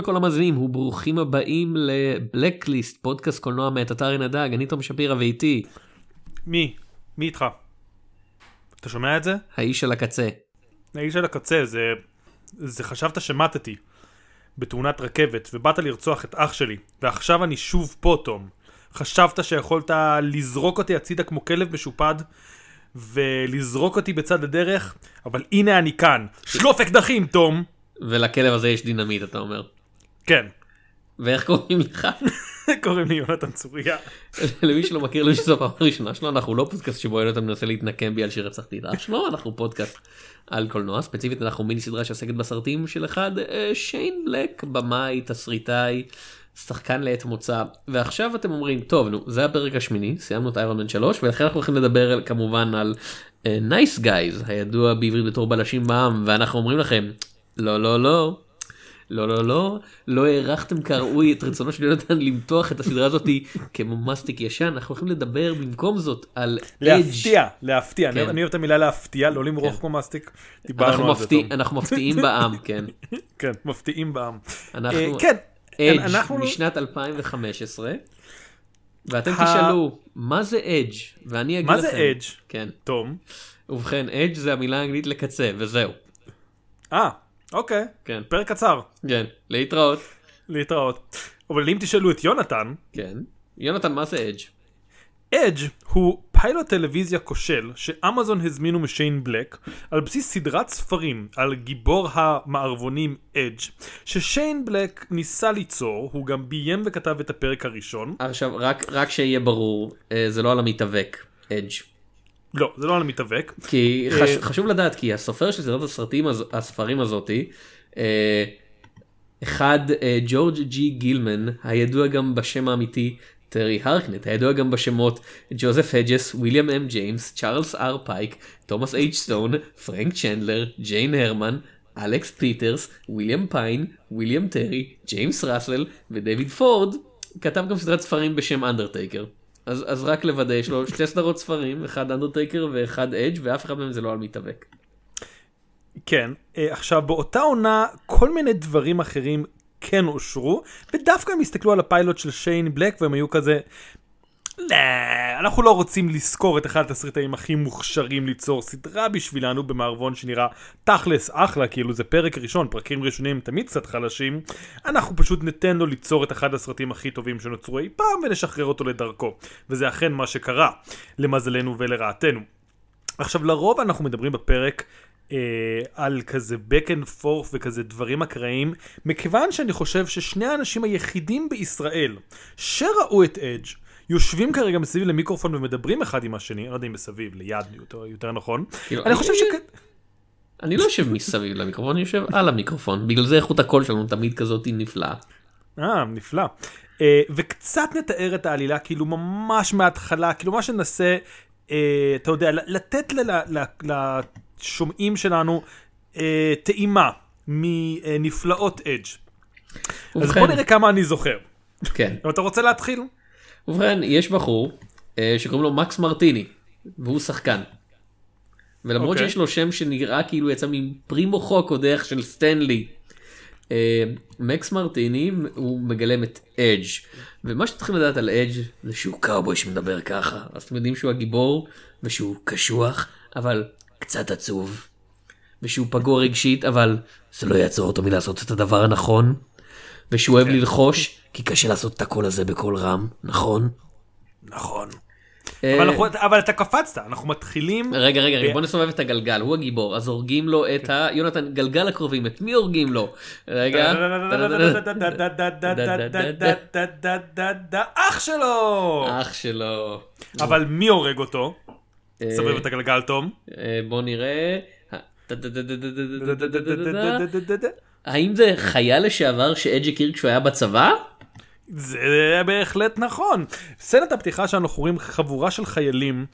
לכל המאזינים וברוכים הבאים לבלקליסט, פודקאסט קולנוע מאת אתר עין הדג, אני תום שפירא ואיתי, מי? מי איתך? אתה שומע את זה? האיש על הקצה. האיש על הקצה, זה... זה חשבת שמטתי בתאונת רכבת ובאת לרצוח את אח שלי ועכשיו אני שוב פה תום. חשבת שיכולת לזרוק אותי הצידה כמו כלב משופד ולזרוק אותי בצד הדרך אבל הנה אני כאן. שלוף אקדחך תום! ולכלב הזה יש דינמיט אתה אומר. כן. ואיך קוראים לך? קוראים לי יונתן צוריה. למי שלא מכיר למי שזו הפעם הראשונה שלו אנחנו לא פודקאסט שבו יונתן מנסה להתנקם בי על שרצחתי את אח שלו אנחנו פודקאסט על קולנוע ספציפית אנחנו מיני סדרה שעוסקת בסרטים של אחד אה, שיין בלק במאי תסריטאי שחקן לעת מוצא ועכשיו אתם אומרים טוב נו זה הפרק השמיני סיימנו את Iron Man 3 ולכן אנחנו הולכים לדבר כמובן על Nice uh, Guys הידוע בעברית בתור בלשים בעם ואנחנו אומרים לכם לא לא לא לא לא לא לא הערכתם כראוי את רצונו של יונתן למתוח את הסדרה הזאתי כמו מסטיק ישן אנחנו הולכים לדבר במקום זאת על להפתיע, להפתיע, כן. אני אני אוהב את המילה להפתיע, לא למרוח כמו מסטיק. דיברנו אנחנו על זה. אנחנו מפתיעים בעם כן כן, מפתיעים בעם. אנחנו אה, כן, אדג' אנחנו- משנת 2015 ואתם ה- תשאלו מה זה אדג' ואני אגיד מה לכם זה אדג'? כן תום. ובכן אדג' זה המילה האנגלית לקצה וזהו אה, אוקיי. כן פרק קצר. כן להתראות להתראות. אבל אם תשאלו את יונתן, כן יונתן מה זה אדג' אדג' הוא פיילוט טלוויזיה כושל שאמזון הזמינו משיין בלק על בסיס סדרת ספרים על גיבור המערבונים אדג' ששיין בלק ניסה ליצור, הוא גם ביים וכתב את הפרק הראשון. עכשיו רק רק שיהיה ברור אה, זה לא על המתאבק אדג' לא, זה לא על המתאבק. כי אה, חש, חשוב לדעת כי הסופר של סדרת הסרטים הז- הספרים הזאתי אה, אחד אה, ג'ורג' ג'י גילמן הידוע גם בשם האמיתי טרי הרקנט הידוע גם בשמות ג'וזף הדג'ס וויליאם אם ג'יימס צ'ארלס אר פייק תומאס אייץ' סטון פרנק צ'נדלר ג'יין הרמן אלכס פיטרס וויליאם פיין וויליאם טרי ג'יימס ראסל ודייוויד פורד כתב גם סדרת ספרים בשם אנדרטייקר. אז, אז רק לוודא יש לו שתי סדרות ספרים אחד אנדרטייקר ואחד אדג' ואף אחד מהם זה לא על מתאבק. כן, אה, עכשיו באותה עונה כל מיני דברים אחרים כן אושרו, ודווקא הם הסתכלו על הפיילוט של שיין בלק והם היו כזה, "לא, אנחנו לא רוצים לזכור את אחד התסריטאים הכי מוכשרים ליצור סדרה בשבילנו במערבון שנראה תכלס אחלה, כאילו זה פרק ראשון, פרקים ראשונים תמיד קצת חלשים, אנחנו פשוט ניתן לו ליצור את אחד הסרטים הכי טובים שנוצרו אי פעם ונשחרר אותו לדרכו, וזה אכן מה שקרה, למזלנו ולרעתנו. עכשיו לרוב אנחנו מדברים בפרק אה, על כזה back and forth וכזה דברים אקראיים, מכיוון שאני חושב ששני האנשים היחידים בישראל שראו את אדג' יושבים כרגע מסביב למיקרופון ומדברים אחד עם השני, אני לא יודע אם מסביב, ליד יותר, יותר נכון. כאילו, אני חושב שכ... אני לא יושב מסביב למיקרופון אני יושב על המיקרופון בגלל זה איכות הקול שלנו תמיד כזאת נפלאה. אה, נפלא. אה, וקצת נתאר את העלילה, כאילו ממש מההתחלה, כאילו מה שננסה, אה, אתה יודע, לתת לשומעים שלנו אה, טעימה מנפלאות אדג'. אז ובכן, בוא נראה כמה אני זוכר. כן. אתה רוצה להתחיל? ובכן יש בחור אה, שקוראים לו מקס מרטיני והוא שחקן. ולמרות אוקיי. שיש לו שם שנראה כאילו יצא מפרי מוחו הקודח של סטנלי. אה, מקס מרטיני הוא מגלם את אדג' ומה שאתם צריכים לדעת על אדג' זה שהוא קאובוי שמדבר ככה אז אתם יודעים שהוא הגיבור ושהוא קשוח אבל קצת עצוב. ושהוא פגוע רגשית אבל זה לא יעצור אותו מלעשות את הדבר הנכון. ושהוא אוהב ללחוש כי קשה לעשות את הקול הזה בקול רם נכון? נכון. אה, אבל אנחנו- אבל אתה קפצת, אנחנו מתחילים... רגע רגע רגע בוא נסובב את הגלגל הוא הגיבור אז הורגים לו את ה... יונתן גלגל הקרובים את מי הורגים לו? רגע. אח שלו! אח שלו. אבל מי הורג אותו? אה, סובב את הגלגל תום. אה, בוא נראה. האם זה חייל לשעבר שאג' הכיר כשהוא היה בצבא? זה בהחלט נכון. סצנת הפתיחה שלנו אנחנו רואים חבורה של חיילים.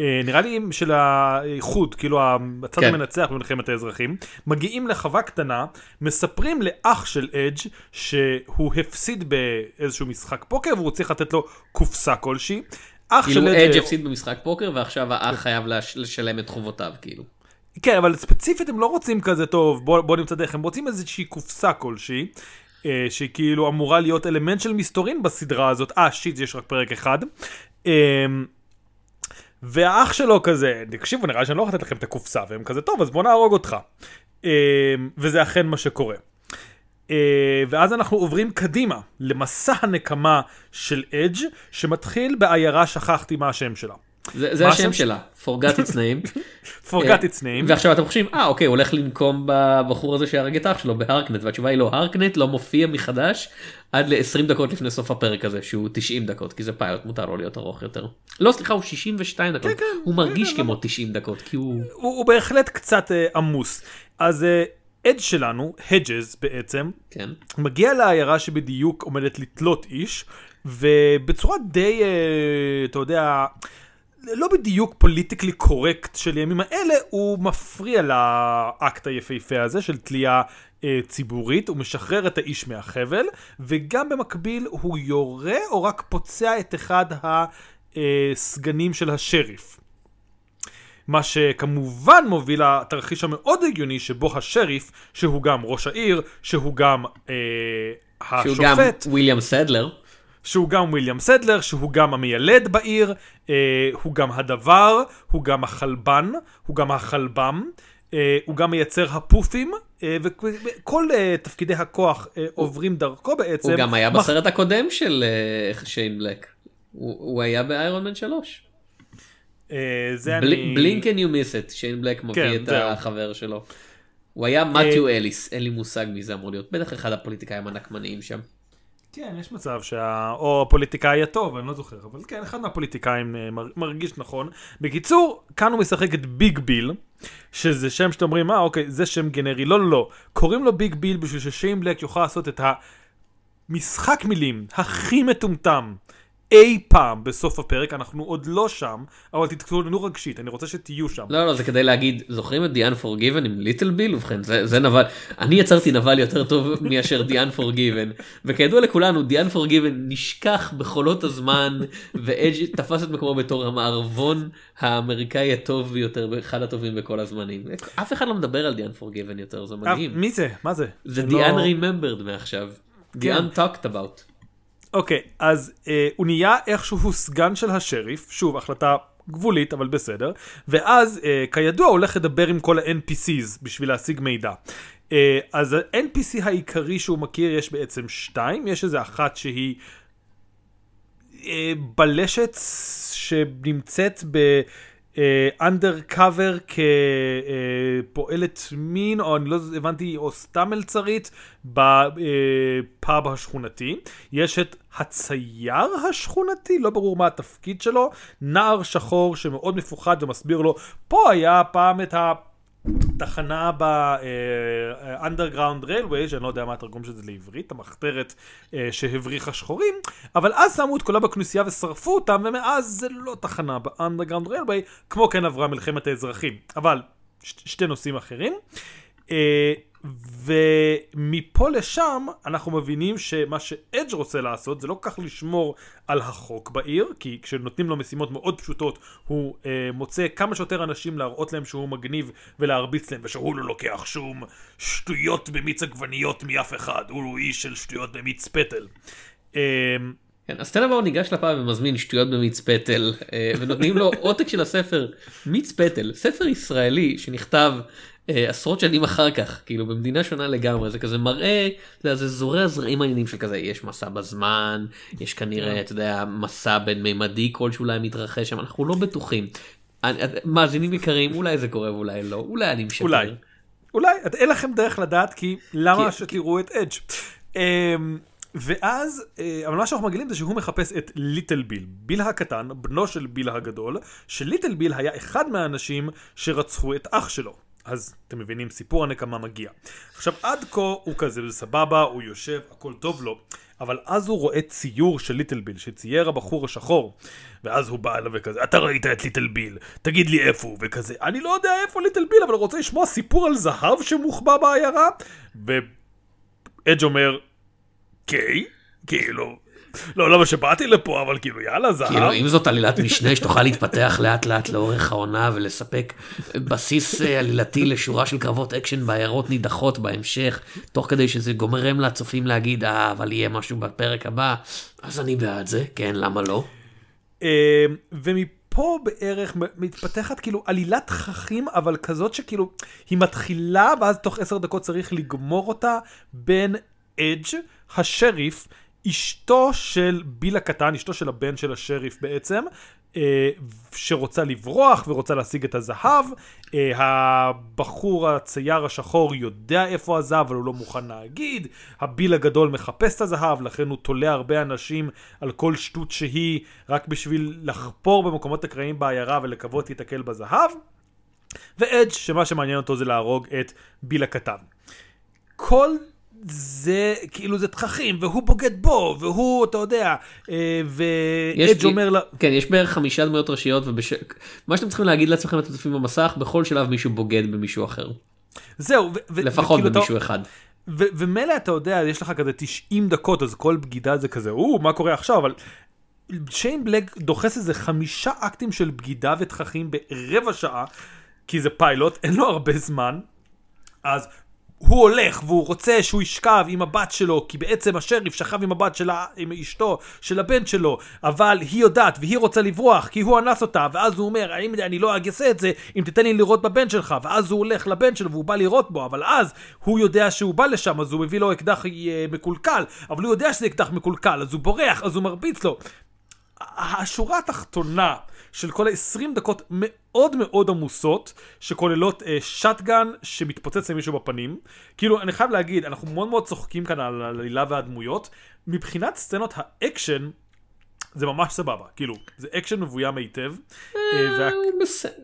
אה, נראה לי של האיחוד, כאילו הצד כן. המנצח במלחמת האזרחים, מגיעים לחווה קטנה, מספרים לאח של אדג' שהוא הפסיד באיזשהו משחק פוקר והוא צריך לתת לו קופסה כלשהי. אח כאילו של אדג' הפסיד במשחק פוקר ועכשיו האח חייב לש- לשלם את חובותיו כאילו. כן, אבל ספציפית הם לא רוצים כזה טוב, בוא, בוא נמצא דרך, הם רוצים איזושהי קופסה כלשהי. אה, שהיא כאילו אמורה להיות אלמנט של מסתורין בסדרה הזאת. אה, שיט, יש רק פרק אחד. אה, והאח שלו כזה, תקשיבו, נראה שאני לא יכול לתת לכם את הקופסה, והם כזה, טוב, אז בוא נהרוג אותך. אה, וזה אכן מה שקורה. אה, ואז אנחנו עוברים קדימה למסע הנקמה של אדג' שמתחיל בעיירה, שכחתי מה השם שלה. זה, השם שלה, forgot its name. forgot אה, its name. ועכשיו אתם חושבים, אה אוקיי, הוא הולך לנקום בבחור הזה שהרג את אח שלו בהרקנט, והתשובה היא לא, הרקנט לא מופיע מחדש עד ל-20 דקות לפני סוף הפרק הזה, שהוא 90 דקות, כי זה פיילוט, מותר לו להיות ארוך יותר. לא, סליחה, הוא 62 דקות, כן, כן, הוא כן, מרגיש כמו 90 דקות, כי הוא... הוא, בהחלט קצת אה, עמוס. אז אה, אדג' שלנו, הדג'ס בעצם, כן. מגיע לעיירה שבדיוק עומדת לתלות איש, ובצורה די, אה, אתה יודע, לא בדיוק פוליטיקלי קורקט של ימים האלה, הוא מפריע לאקט היפהפה הזה של תלייה אה, ציבורית, הוא משחרר את האיש מהחבל, וגם במקביל הוא יורה או רק פוצע את אחד הסגנים של השריף. מה שכמובן מוביל לתרחיש המאוד הגיוני שבו השריף, שהוא גם ראש העיר, שהוא גם אה, שהוא גם השופט, וויליאם סדלר. שהוא גם וויליאם סדלר, שהוא גם המיילד בעיר, אה, הוא גם הדבר, הוא גם החלבן, הוא גם החלבם, אה, הוא גם מייצר הפופים, אה, וכל אה, תפקידי הכוח אה, עוברים דרכו בעצם. הוא גם היה מח- בסרט הקודם של אה, שיין בלק. הוא הוא היה באיירון מן 3. אה, זה אני... בלינק and you miss it, שיין בלק מביא כן, את זהו. החבר שלו. הוא היה מתיו אליס, אין לי מושג מי זה אמור להיות, בטח אחד הפוליטיקאים הנקמניים שם. כן, יש מצב שה... או הפוליטיקאי הטוב, אני לא זוכר, אבל כן, אחד מהפוליטיקאים אה, מר- מרגיש נכון. בקיצור, כאן הוא משחק את ביג ביל, שזה שם שאתם אומרים, אה, אוקיי, זה שם גנרי. לא, לא, לא. קוראים לו ביג ביל בשביל ששיין בלק יוכל לעשות את המשחק מילים הכי מטומטם. אי פעם בסוף הפרק, אנחנו עוד לא שם, אבל תתכוננו רגשית, אני רוצה שתהיו שם. לא לא זה כדי להגיד זוכרים את The Unforgiven עם ליטל ביל ובכן זה, זה נבל אני יצרתי נבל יותר טוב מאשר The Unforgiven וכידוע לכולנו The Unforgiven נשכח בחולות הזמן ואדג' תפס את מקומו בתור המערבון האמריקאי הטוב ביותר אחד הטובים בכל הזמנים אף אחד לא מדבר על The Unforgiven יותר זה אה, מדהים מי זה? מה זה? זה לא- The Unremembered מעכשיו כן. Untalked about אוקיי, אז אה, הוא נהיה איכשהו סגן של השריף, שוב, החלטה גבולית, אבל בסדר, ואז, אה, כידוע, הוא הולך לדבר עם כל ה-NPCs בשביל להשיג מידע. אה, אז ה-NPC העיקרי שהוא מכיר, יש בעצם שתיים, יש איזה אחת שהיא אה, בלשת שנמצאת ב... אנדר קאבר כפועלת מין, או אני לא הבנתי, או סתם מלצרית, בפאב השכונתי. יש את הצייר השכונתי, לא ברור מה התפקיד שלו, נער שחור שמאוד מפוחד ומסביר לו, פה היה פעם את ה... תחנה ב-underground railway, שאני לא יודע מה התרגום של זה לעברית, המחתרת אה, שהבריחה שחורים, אבל אז שמו את כולה בכנסייה ושרפו אותם, ומאז זה לא תחנה ב-underground railway, כמו כן עברה מלחמת האזרחים. אבל ש- שתי נושאים אחרים. ומפה לשם אנחנו מבינים שמה שאדג' רוצה לעשות זה לא כך לשמור על החוק בעיר, כי כשנותנים לו משימות מאוד פשוטות הוא אה, מוצא כמה שיותר אנשים להראות להם שהוא מגניב ולהרביץ להם ושהוא לא לוקח שום שטויות במיץ עגבניות מאף אחד, הוא איש של שטויות במיץ פטל. אה, כן, אז טנבור ניגש לפעם ומזמין שטויות במיץ פטל אה, ונותנים לו עותק של הספר מיץ פטל ספר ישראלי שנכתב עשרות שנים אחר כך כאילו במדינה שונה לגמרי זה כזה מראה זה זורע זרעים מעניינים של כזה יש מסע בזמן יש כנראה אתה יודע מסע בין מימדי כלשהו אולי מתרחש שם אנחנו לא בטוחים. מאזינים יקרים אולי זה קורה ואולי לא אולי אני משקר. אולי. אולי, אין לכם דרך לדעת כי למה כי- שתראו את אדג'. אמ, ואז, אה, אבל מה שאנחנו מגלים זה שהוא מחפש את ליטל ביל, ביל הקטן, בנו של ביל הגדול, שליטל ביל היה אחד מהאנשים שרצחו את אח שלו. אז אתם מבינים, סיפור הנקמה מגיע. עכשיו עד כה הוא כזה סבבה, הוא יושב, הכל טוב לו, אבל אז הוא רואה ציור של ליטל ביל, שצייר הבחור השחור, ואז הוא בא אליו וכזה, אתה ראית את ליטל ביל, תגיד לי איפה הוא, וכזה, אני לא יודע איפה ליטל ביל, אבל רוצה לשמוע סיפור על זהב שמוחבא בעיירה, ואדג' אומר, אוקיי, כאילו, לא, למה שבאתי לפה, אבל כאילו, יאללה, זהב. כאילו, אם זאת עלילת משנה שתוכל להתפתח לאט לאט לאורך העונה ולספק בסיס אה, עלילתי לשורה של קרבות אקשן בעיירות נידחות בהמשך, תוך כדי שזה גורם לצופים להגיד, אה, אבל יהיה משהו בפרק הבא, אז אני בעד זה, כן, למה לא? אה, ומפה בערך מתפתחת כאילו עלילת תככים, אבל כזאת שכאילו, היא מתחילה, ואז תוך עשר דקות צריך לגמור אותה בין אדג', השריף, אשתו של ביל הקטן, אשתו של הבן של השריף בעצם, אה, שרוצה לברוח ורוצה להשיג את הזהב. אה, הבחור הצייר השחור יודע איפה הזהב, אבל הוא לא מוכן להגיד. הביל הגדול מחפש את הזהב, לכן הוא תולה הרבה אנשים על כל שטות שהיא, רק בשביל לחפור במקומות אקראיים בעיירה ולקוות להתקל בזהב. ואדג' שמה שמעניין אותו זה להרוג את ביל הקטן. כל זה כאילו זה תככים והוא בוגד בו והוא אתה יודע אה, ואדג' אומר לה כן יש בערך חמישה דמויות ראשיות ובש... מה שאתם צריכים להגיד לעצמכם אתם צופים במסך בכל שלב מישהו בוגד במישהו אחר. זהו ו- לפחות וכאילו במישהו אתה... אחד. ו- ומילא אתה יודע יש לך כזה 90 דקות אז כל בגידה זה כזה או מה קורה עכשיו אבל שיין בלק דוחס איזה חמישה אקטים של בגידה ותככים ברבע שעה כי זה פיילוט אין לו הרבה זמן. אז הוא הולך והוא רוצה שהוא ישכב עם הבת שלו, כי בעצם השריף שכב עם הבת שלה, עם אשתו, של הבן שלו, אבל היא יודעת והיא רוצה לברוח כי הוא אנס אותה, ואז הוא אומר, האם אני לא אעשה את זה אם תיתן לי לראות בבן שלך, ואז הוא הולך לבן שלו והוא בא לראות בו, אבל אז הוא יודע שהוא בא לשם, אז הוא מביא לו אקדח אה, מקולקל, אבל הוא יודע שזה אקדח מקולקל, אז הוא בורח, אז הוא מרביץ לו. השורה התחתונה של כל ה-20 דקות מאוד מאוד עמוסות, שכוללות אה, shotgun שמתפוצץ למישהו בפנים. כאילו, אני חייב להגיד, אנחנו מאוד מאוד צוחקים כאן על העלילה והדמויות. מבחינת סצנות האקשן, זה ממש סבבה, כאילו, זה אקשן מבוים היטב. אה,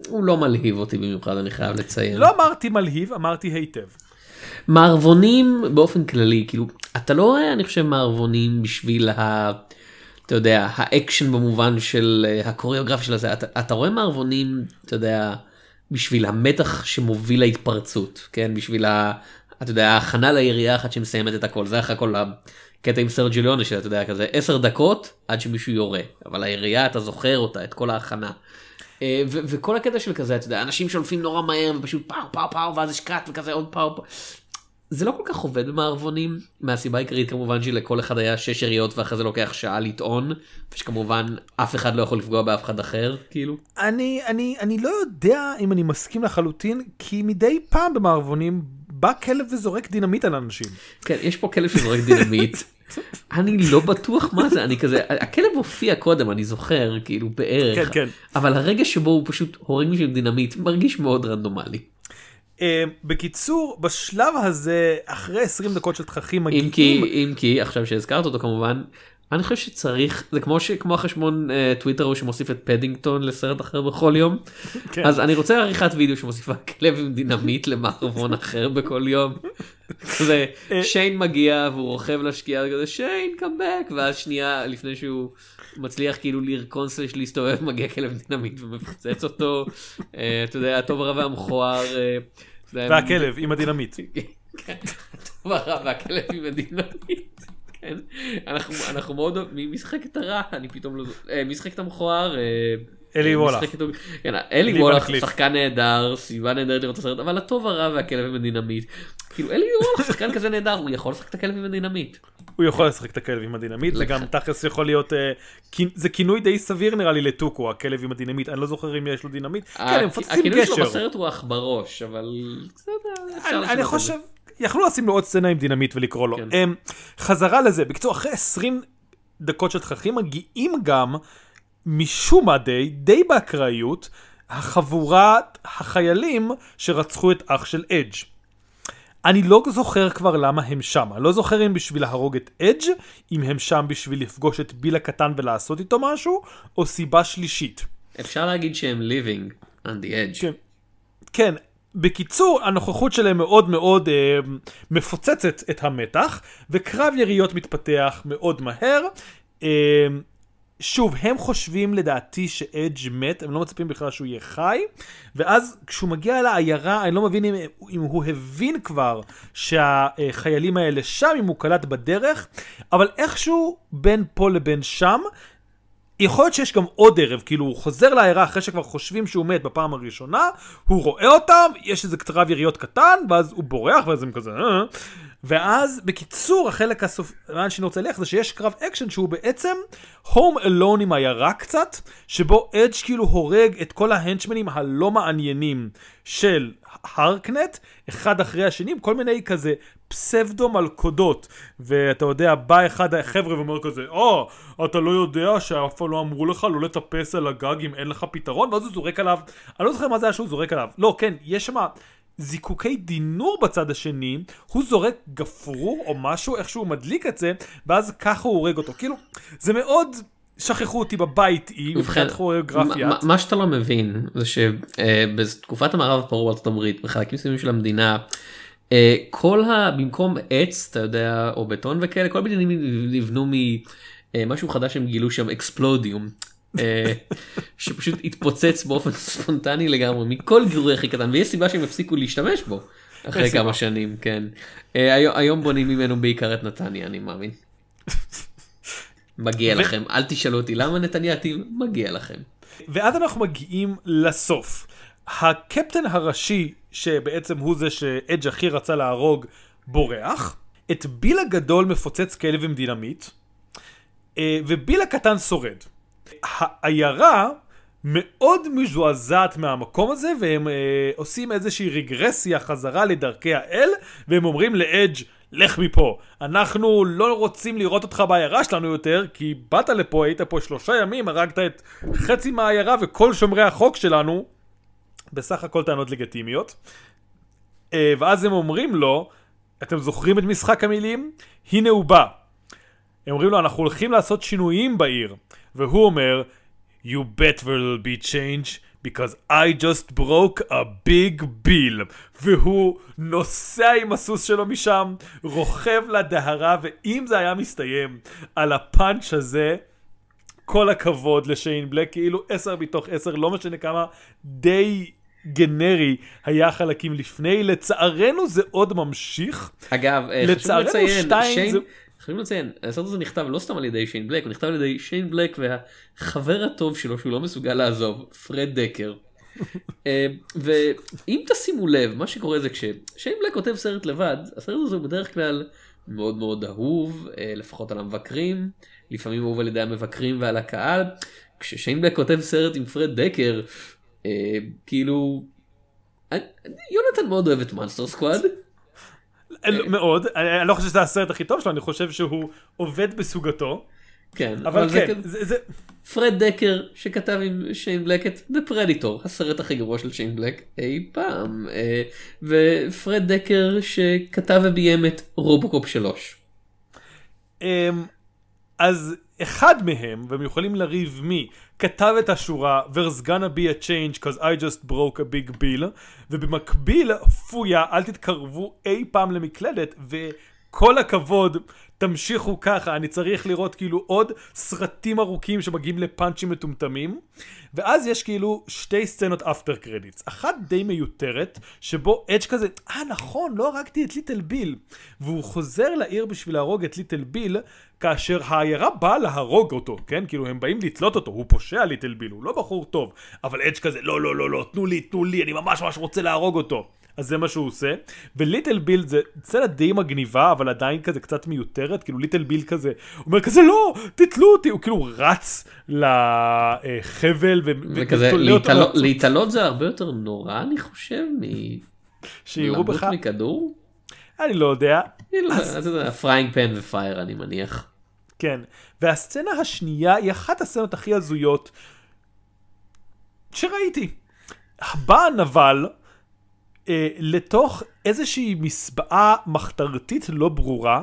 הוא לא מלהיב אותי במיוחד, אני חייב לציין. לא אמרתי מלהיב, אמרתי היטב. מערבונים באופן כללי, כאילו, אתה לא רואה, אני חושב, מערבונים בשביל ה... אתה יודע, האקשן במובן של אה, הקוריאוגרפיה של הזה, אתה, אתה רואה מערבונים, אתה יודע, בשביל המתח שמוביל להתפרצות, כן? בשביל ה... אתה יודע, ההכנה לירייה אחת שמסיימת את הכל, זה אחרי כל הקטע עם סרג'יו לאונה שאתה יודע, כזה עשר דקות עד שמישהו יורה, אבל הירייה אתה זוכר אותה, את כל ההכנה. אה, וכל הקטע של כזה, אתה יודע, אנשים שולפים נורא מהר ופשוט פאו פאו פאו ואז יש cut וכזה עוד פאו פאו. זה לא כל כך עובד במערבונים מהסיבה העיקרית כמובן שלכל אחד היה שש יריות ואחרי זה לוקח שעה לטעון ושכמובן אף אחד לא יכול לפגוע באף אחד אחר כאילו. אני אני אני לא יודע אם אני מסכים לחלוטין כי מדי פעם במערבונים בא כלב וזורק דינמיט על אנשים. כן יש פה כלב שזורק דינמיט. אני לא בטוח מה זה אני כזה הכלב הופיע קודם אני זוכר כאילו בערך כן, כן. אבל הרגע שבו הוא פשוט הורג מישהו עם דינמיט מרגיש מאוד רנדומלי. אה, בקיצור, בשלב הזה, אחרי 20 דקות של תככים מגיעים... אם כי, אם כי, עכשיו שהזכרת אותו כמובן, אני חושב שצריך, זה כמו שכמו החשבון אה, טוויטר הוא שמוסיף את פדינגטון לסרט אחר בכל יום, כן. אז אני רוצה עריכת וידאו שמוסיפה כלב עם דינמיט למערבון אחר בכל יום. זה אה, שיין מגיע והוא רוכב לשקיעה כזה שיין קאמבק ואז שנייה לפני שהוא מצליח כאילו לרכון slash להסתובב מגיע כלב דינמיט ומפוצץ אותו אה, אתה יודע הטוב הרע והמכוער. אה, והכלב עם הדינמיט. כן, הרע והכלב עם הדינמיט. כן, אנחנו מאוד מי משחק את הרע אני פתאום לא אה, משחק את המכוער. אלי וולך. כן, אלי וולך שחקן נהדר סיבה נהדרת לראות את הסרט אבל הטוב הרע והכלב עם הדינמיט. כאילו אלי וולך שחקן כזה נהדר הוא יכול לשחק את הכלב עם הדינמיט. הוא יכול לשחק את הכלב עם הדינמיט, זה גם תכלס יכול להיות, אה, זה כינוי די סביר נראה לי לטוקו, הכלב עם הדינמיט, אני לא זוכר אם יש לו דינמיט, כן, הם מפוצצים גשר. הכינוי שלו בסרט הוא אח בראש, אבל אני חושב, יכלו לשים לו עוד סצנה עם דינמיט ולקרוא לו. כן. אמ, חזרה לזה, בקיצור, אחרי 20 דקות של תככים מגיעים גם, משום מה די, די באקראיות, החבורת החיילים שרצחו את אח של אדג'. אני לא זוכר כבר למה הם שם. אני לא זוכר אם בשביל להרוג את אדג', אם הם שם בשביל לפגוש את ביל הקטן ולעשות איתו משהו, או סיבה שלישית. אפשר להגיד שהם living on the edge. כן. כן. בקיצור, הנוכחות שלהם מאוד מאוד אה, מפוצצת את המתח, וקרב יריות מתפתח מאוד מהר. אה, שוב, הם חושבים לדעתי שאדג' מת, הם לא מצפים בכלל שהוא יהיה חי, ואז כשהוא מגיע לעיירה, אני לא מבין אם, אם הוא הבין כבר שהחיילים האלה שם, אם הוא קלט בדרך, אבל איכשהו בין פה לבין שם, יכול להיות שיש גם עוד ערב, כאילו הוא חוזר לעיירה אחרי שכבר חושבים שהוא מת בפעם הראשונה, הוא רואה אותם, יש איזה קרב יריות קטן, ואז הוא בורח, ואז הם כזה... ואז, בקיצור, החלק הסוף... לאן שאני רוצה ללכת זה שיש קרב אקשן שהוא בעצם Home Alone עם עיירה קצת, שבו אדג' כאילו הורג את כל ההנצ'מנים הלא מעניינים של הרקנט, אחד אחרי השני, כל מיני כזה פסבדו מלכודות. ואתה יודע, בא אחד החבר'ה ואומר כזה, או, oh, אתה לא יודע שאף פעם לא אמרו לך לא לטפס על הגג אם אין לך פתרון? ואז הוא זורק עליו, אני לא זוכר מה זה היה שהוא זורק עליו. לא, כן, יש שם... זיקוקי דינור בצד השני, הוא זורק גפרור או משהו, איכשהו מדליק את זה, ואז ככה הוא הורג אותו. כאילו, זה מאוד שכחו אותי בבית אי, מבחינת כוריאוגרפיה. מה שאתה לא מבין זה שבתקופת המערב הפרוע בארצות הברית, בחלקים מסוימים של המדינה, אה, כל ה... במקום עץ, אתה יודע, או בטון וכאלה, כל הבניינים נבנו ממשהו חדש שהם גילו שם אקספלודיום. אה, שפשוט התפוצץ באופן ספונטני לגמרי מכל גירוי הכי קטן ויש סיבה שהם הפסיקו להשתמש בו אחרי כמה שנים כן אה, היום בונים ממנו בעיקר את נתניה אני מאמין. מגיע לכם אל תשאלו אותי למה נתניה מגיע לכם. ואז אנחנו מגיעים לסוף. הקפטן הראשי שבעצם הוא זה שאדג' הכי רצה להרוג בורח את ביל הגדול מפוצץ כלב עם דינמיט אה, וביל הקטן שורד. העיירה מאוד מזועזעת מהמקום הזה, והם אה, עושים איזושהי רגרסיה חזרה לדרכי האל, והם אומרים לאדג' לך מפה. אנחנו לא רוצים לראות אותך בעיירה שלנו יותר, כי באת לפה, היית פה שלושה ימים, הרגת את חצי מהעיירה וכל שומרי החוק שלנו, בסך הכל טענות לגיטימיות. אה, ואז הם אומרים לו, אתם זוכרים את משחק המילים? הנה הוא בא. הם אומרים לו, אנחנו הולכים לעשות שינויים בעיר. והוא אומר, You bet there will be change because I just broke a big bill. והוא נוסע עם הסוס שלו משם, רוכב לדהרה, ואם זה היה מסתיים על הפאנץ' הזה, כל הכבוד לשיין בלק, כאילו 10 מתוך 10, לא משנה כמה, די גנרי היה חלקים לפני, לצערנו זה עוד ממשיך. אגב, אה, חשוב לציין, שיין... זה... חייבים לציין, הסרט הזה נכתב לא סתם על ידי שיין בלק, הוא נכתב על ידי שיין בלק והחבר הטוב שלו שהוא לא מסוגל לעזוב, פרד דקר. אה, ואם תשימו לב, מה שקורה זה כששיין בלק כותב סרט לבד, הסרט הזה הוא בדרך כלל מאוד מאוד אהוב, אה, לפחות על המבקרים, לפעמים אהוב על ידי המבקרים ועל הקהל. כששיין בלק כותב סרט עם פרד דקר, אה, כאילו, יונתן מאוד אוהב את Monster Squad. מאוד, אני לא חושב שזה הסרט הכי טוב שלו, אני חושב שהוא עובד בסוגתו. כן, אבל כן, זה... פרד דקר שכתב עם שיין בלק את The Predator, הסרט הכי גרוע של שיין בלק אי פעם, אה, ופרד דקר שכתב וביים את רובוקופ 3. אז אחד מהם, והם יכולים לריב מי, כתב את השורה There's gonna be a change cause I just broke a big bill ובמקביל פויה אל תתקרבו אי פעם למקלדת וכל הכבוד תמשיכו ככה אני צריך לראות כאילו עוד סרטים ארוכים שמגיעים לפאנצ'ים מטומטמים ואז יש כאילו שתי סצנות אפטר קרדיטס אחת די מיותרת שבו אדג' כזה אה נכון לא הרגתי את ליטל ביל והוא חוזר לעיר בשביל להרוג את ליטל ביל כאשר העיירה באה להרוג אותו, כן? כאילו הם באים לתלות אותו, הוא פושע ליטל ביל, הוא לא בחור טוב, אבל אדג' כזה, לא, לא, לא, לא, תנו לי, תנו לי, אני ממש ממש רוצה להרוג אותו. אז זה מה שהוא עושה. וליטל ביל זה סצנה די מגניבה, אבל עדיין כזה קצת מיותרת, כאילו ליטל ביל כזה, הוא אומר כזה, לא, תתלו אותי, הוא כאילו רץ לחבל וכזה, להתעלות זה הרבה יותר נורא, אני חושב, מ... שיראו בך... מכדור? אני לא יודע. frying pan ו fire אני מניח. כן, והסצנה השנייה היא אחת הסצנות הכי הזויות שראיתי. בא הנבל אה, לתוך איזושהי מסבאה מחתרתית לא ברורה,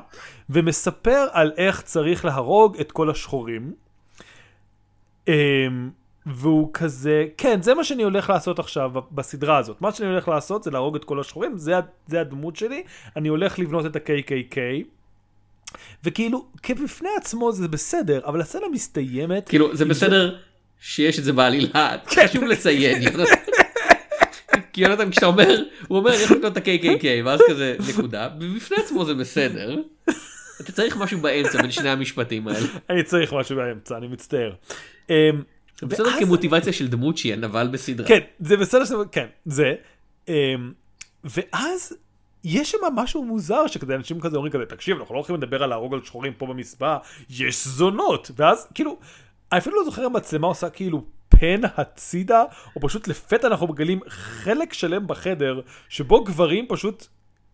ומספר על איך צריך להרוג את כל השחורים. אה, והוא כזה, כן, זה מה שאני הולך לעשות עכשיו בסדרה הזאת. מה שאני הולך לעשות זה להרוג את כל השחורים, זה, זה הדמות שלי, אני הולך לבנות את ה-KKK. וכאילו, כבפני עצמו זה בסדר, אבל הסצנה מסתיימת. כאילו זה בסדר שיש את זה בעלילה, כן. חשוב לציין. כי יונתן כשאתה אומר, הוא אומר הולך לקנות את ה-KKK ואז כזה נקודה, ובפני עצמו זה בסדר. אתה צריך משהו באמצע בין שני המשפטים האלה. אני צריך משהו באמצע, אני מצטער. אמ, זה בסדר כמוטיבציה של דמות שהיא הנבל בסדרה. כן, זה בסדר שזה, כן, זה. אמ, ואז יש שם משהו מוזר שכזה אנשים כזה אומרים כזה, תקשיב, אנחנו לא הולכים לדבר על להרוג על שחורים פה במספאה, יש זונות. ואז כאילו, אני אפילו לא זוכר המצלמה עושה כאילו פן הצידה, או פשוט לפתע אנחנו מגלים חלק שלם בחדר, שבו גברים פשוט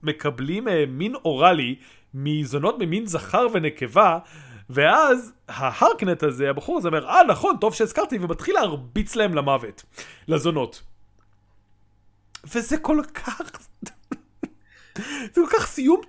מקבלים אה, מין אוראלי מזונות ממין זכר ונקבה, ואז ההרקנט הזה, הבחור הזה אומר, אה נכון, טוב שהזכרתי, ומתחיל להרביץ להם למוות, לזונות. וזה כל כך... זה כל כך סיום,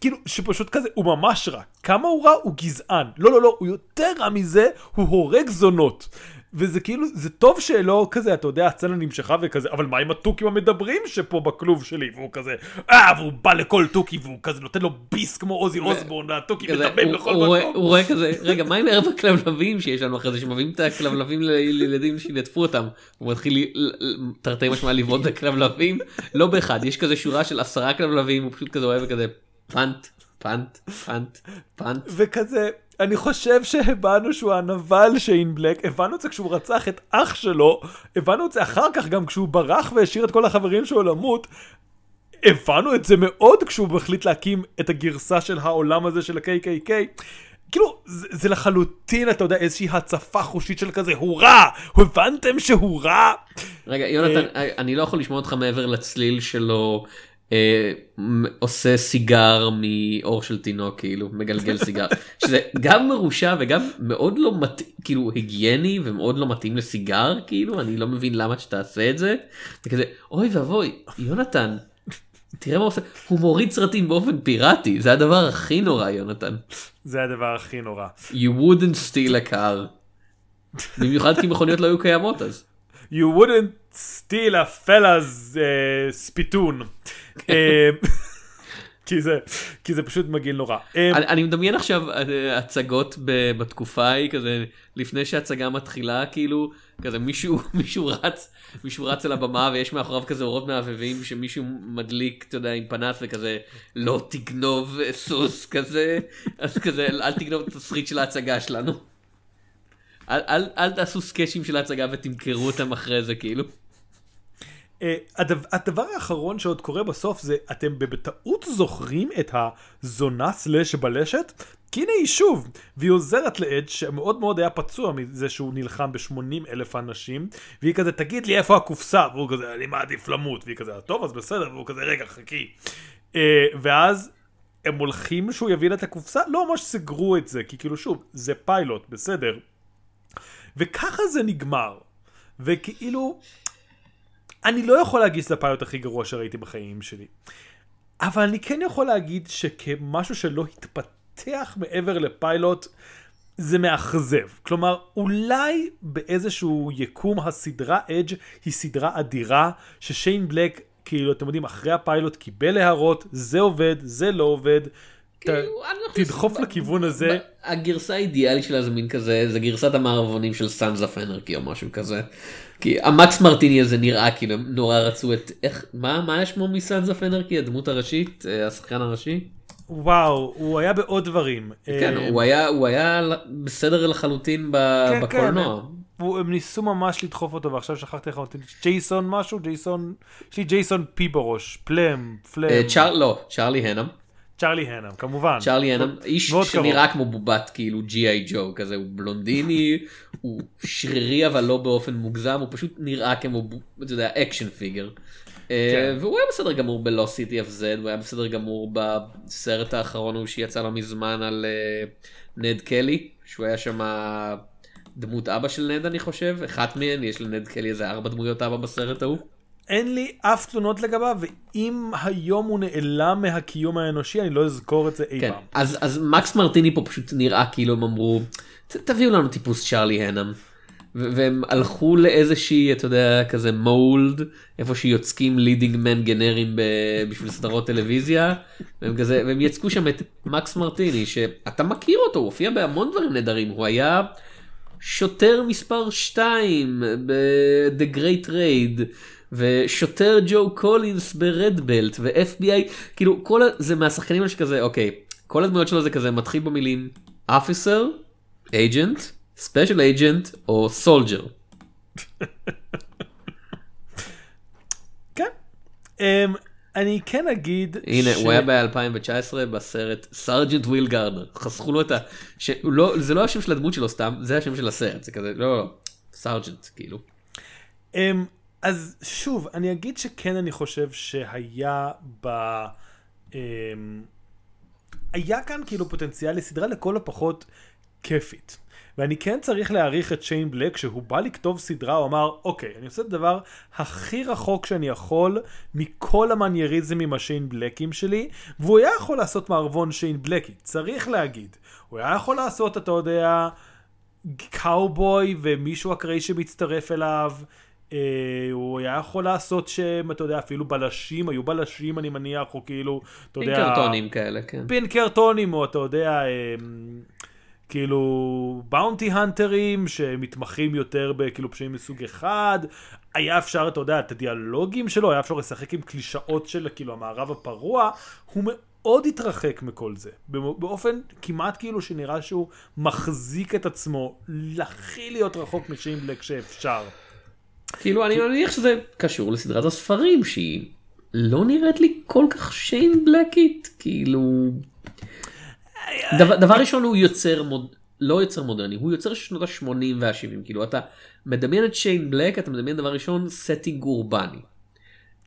כאילו, שפשוט כזה, הוא ממש רע. כמה הוא רע? הוא גזען. לא, לא, לא, הוא יותר רע מזה, הוא הורג זונות. וזה כאילו, זה טוב שלא כזה, אתה יודע, הסצנה נמשכה וכזה, אבל מה עם התוכים המדברים שפה בכלוב שלי? והוא כזה, אה, והוא בא לכל תוכי, והוא כזה נותן לו ביס כמו עוזי אוסבורן, והתוכי מדבר בכל מקום. הוא רואה כזה, רגע, מה עם ערב הכלבלבים שיש לנו אחרי זה, שמביאים את הכלבלבים לילדים שינטפו אותם. הוא מתחיל, תרתי משמע, לבעוט את הכלבלבים, לא באחד, יש כזה שורה של עשרה כלבלבים, הוא פשוט כזה אוהב וכזה פאנט, פאנט, פאנט, פאנט. וכזה, אני חושב שהבנו שהוא הנבל שיין בלק, הבנו את זה כשהוא רצח את אח שלו, הבנו את זה אחר כך גם כשהוא ברח והשאיר את כל החברים שלו למות. הבנו את זה מאוד כשהוא מחליט להקים את הגרסה של העולם הזה של ה-KKK. כאילו, זה, זה לחלוטין, אתה יודע, איזושהי הצפה חושית של כזה, הוא רע! הבנתם שהוא רע? רגע, יונתן, אני לא יכול לשמוע אותך מעבר לצליל שלו. אה, עושה סיגר מאור של תינוק כאילו מגלגל סיגר שזה גם מרושע וגם מאוד לא מתאים כאילו היגייני ומאוד לא מתאים לסיגר כאילו אני לא מבין למה שתעשה את זה. זה כזה אוי ואבוי יונתן תראה מה הוא עושה הוא מוריד סרטים באופן פיראטי זה הדבר הכי נורא יונתן. זה הדבר הכי נורא. You wouldn't steal a car. במיוחד כי מכוניות לא היו קיימות אז. You wouldn't a fella's uh, ספיטון. אה, כי זה, כי זה פשוט מגעיל נורא. אה, אני, אני מדמיין עכשיו אה, הצגות ב, בתקופה ההיא כזה לפני שהצגה מתחילה כאילו כזה מישהו מישהו רץ מישהו רץ על הבמה ויש מאחוריו כזה אורות מהבהבים שמישהו מדליק אתה יודע עם פנס וכזה לא תגנוב אה, סוס כזה אז כזה אל תגנוב את התסריט של ההצגה שלנו. אל, אל, אל תעשו סקצ'ים של ההצגה ותמכרו אותם אחרי זה כאילו. אה, הדבר, הדבר האחרון שעוד קורה בסוף זה אתם בטעות זוכרים את הזונה סלאש בלשת? כי הנה היא שוב, והיא עוזרת לאד שמאוד מאוד היה פצוע מזה שהוא נלחם ב-80 אלף אנשים, והיא כזה תגיד לי איפה הקופסה, והוא כזה אני מעדיף למות, והיא כזה טוב אז בסדר, והוא כזה רגע חכי. אה, ואז הם הולכים שהוא יביא לה את הקופסה, לא ממש סגרו את זה, כי כאילו שוב, זה פיילוט, בסדר. וככה זה נגמר. וכאילו, אני לא יכול להגיד שזה הפיילוט הכי גרוע שראיתי בחיים שלי. אבל אני כן יכול להגיד שכמשהו שלא התפתח מעבר לפיילוט, זה מאכזב. כלומר, אולי באיזשהו יקום הסדרה אדג' היא סדרה אדירה, ששיין בלק, כאילו, אתם יודעים, אחרי הפיילוט קיבל הערות, זה עובד, זה לא עובד. כאילו, לא תדחוף לכיוון הזה. הגרסה האידיאלית שלה זה מין כזה זה גרסת המערבונים של of Anarchy או משהו כזה. כי המקס מרטיני הזה נראה כאילו נורא רצו את איך מה? מה יש שמו מ Sons of Anarchy הדמות הראשית? אה, השחקן הראשי. וואו, הוא היה בעוד דברים. כן אה, הוא היה הוא היה בסדר לחלוטין ב- כן, בקולנוע. הם ניסו ממש לדחוף אותו ועכשיו שכחתי איך אותי ג'ייסון משהו? ג'ייסון יש לי ג'ייסון פי בראש. פלם פלם אה, צ'אר לא צ'ארלי הנאם צ'רלי הנם כמובן צ'ארלי הנאם איש שנראה כמו בובת כאילו G.I. Joe כזה הוא בלונדיני הוא שרירי אבל לא באופן מוגזם הוא פשוט נראה כמו אתה יודע action figure. כן. והוא היה בסדר גמור ב Lost City of Z הוא היה בסדר גמור בסרט האחרון הוא שיצא לא מזמן על אה, נד קלי שהוא היה שם דמות אבא של נד אני חושב אחת מהן יש לנד קלי איזה ארבע דמויות אבא בסרט ההוא. אין לי אף תלונות לגביו ואם היום הוא נעלם מהקיום האנושי אני לא אזכור את זה אי כן, פעם. אז, אז מקס מרטיני פה פשוט נראה כאילו הם אמרו "ת- תביאו לנו טיפוס צ'ארלי הנאם. והם הלכו לאיזושהי אתה יודע כזה mold איפה שיוצקים leading man גנריים בשביל סדרות טלוויזיה והם כזה והם יצקו שם את מקס מרטיני שאתה מכיר אותו הוא הופיע בהמון דברים נהדרים הוא היה שוטר מספר 2 ב-The Great Raid ושוטר ג'ו קולינס ברד בלט ו-FBI כאילו כל ה- זה מהשחקנים האלה שכזה אוקיי כל הדמויות שלו זה כזה מתחיל במילים officer, agent, special agent או soldier. כן. אממ, אני כן אגיד הנה הוא היה ב-2019 בסרט Sergeant Will Gardner חסכו לו את ה... ש... לא, זה לא השם של הדמות שלו סתם זה השם של הסרט זה כזה לא לא Sergeant כאילו. אממ, אז שוב, אני אגיד שכן אני חושב שהיה ב... אממ, היה כאן כאילו פוטנציאל לסדרה לכל הפחות כיפית. ואני כן צריך להעריך את שיין בלק, כשהוא בא לכתוב סדרה, הוא אמר, אוקיי, אני עושה את הדבר הכי רחוק שאני יכול מכל המנייריזמים השיין בלקים שלי, והוא היה יכול לעשות מערבון שיין בלקי, צריך להגיד. הוא היה יכול לעשות, אתה יודע, קאובוי ומישהו אקראי שמצטרף אליו. אה, הוא היה יכול לעשות שהם, אתה יודע, אפילו בלשים, היו בלשים אני מניח, או כאילו, אתה יודע... פינקרטונים כאלה כן. פינקרטונים, או אתה יודע, אמ, כאילו באונטי הנטרים שמתמחים יותר בכאילו פשעים מסוג אחד. היה אפשר, אתה יודע, את הדיאלוגים שלו, היה אפשר לשחק עם קלישאות של כאילו המערב הפרוע. הוא מאוד התרחק מכל זה. באופן כמעט כאילו שנראה שהוא מחזיק את עצמו הכי להיות רחוק משיין בלק שאפשר. כאילו אני מניח שזה קשור לסדרת הספרים שהיא לא נראית לי כל כך שיין בלקית כאילו. דבר, דבר ראשון הוא יוצר מוד... לא יוצר מודרני הוא יוצר שנות ה-80 וה-70 כאילו אתה מדמיין את שיין בלק אתה מדמיין דבר ראשון setting אורבני.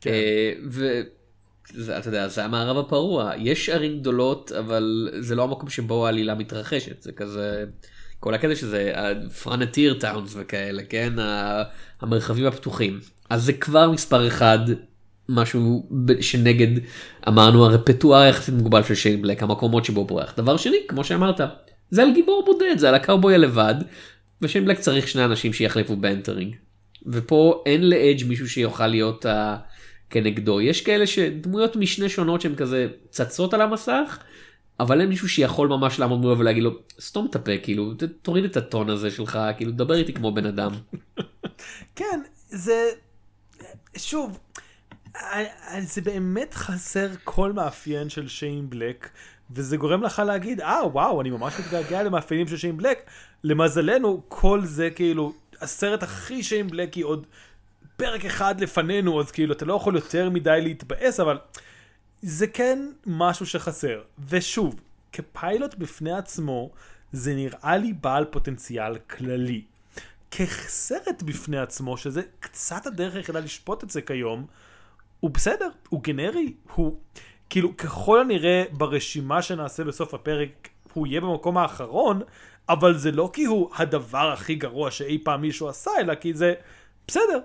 כן. אה, וזה אתה יודע זה המערב הפרוע יש ערים גדולות אבל זה לא המקום שבו העלילה מתרחשת זה כזה כל הקטע שזה frontier towns וכאלה כן? המרחבים הפתוחים. אז זה כבר מספר אחד משהו שנגד אמרנו הרפטואר יחסית מוגבל של שיין בלק המקומות שהוא בוחר. דבר שני כמו שאמרת זה על גיבור בודד זה על הקאובוי הלבד ושיין בלק צריך שני אנשים שיחליפו bantering. ופה אין ל Edge מישהו שיוכל להיות כנגדו. יש כאלה שדמויות משנה שונות שהן כזה צצות על המסך אבל אין מישהו שיכול ממש לעמוד מולו ולהגיד לו סתום את הפה כאילו תוריד את הטון הזה שלך כאילו דבר איתי כמו בן אדם. כן, זה... שוב, אה, אה, זה באמת חסר כל מאפיין של שיין בלק, וזה גורם לך להגיד, אה, וואו, אני ממש מתגעגע למאפיינים של שיין בלק. למזלנו, כל זה כאילו, הסרט הכי שיין בלקי עוד פרק אחד לפנינו, אז כאילו, אתה לא יכול יותר מדי להתבאס, אבל זה כן משהו שחסר. ושוב, כפיילוט בפני עצמו, זה נראה לי בעל פוטנציאל כללי. כסרט בפני עצמו, שזה קצת הדרך היחידה לשפוט את זה כיום, הוא בסדר, הוא גנרי, הוא כאילו ככל הנראה ברשימה שנעשה בסוף הפרק הוא יהיה במקום האחרון, אבל זה לא כי הוא הדבר הכי גרוע שאי פעם מישהו עשה, אלא כי זה בסדר,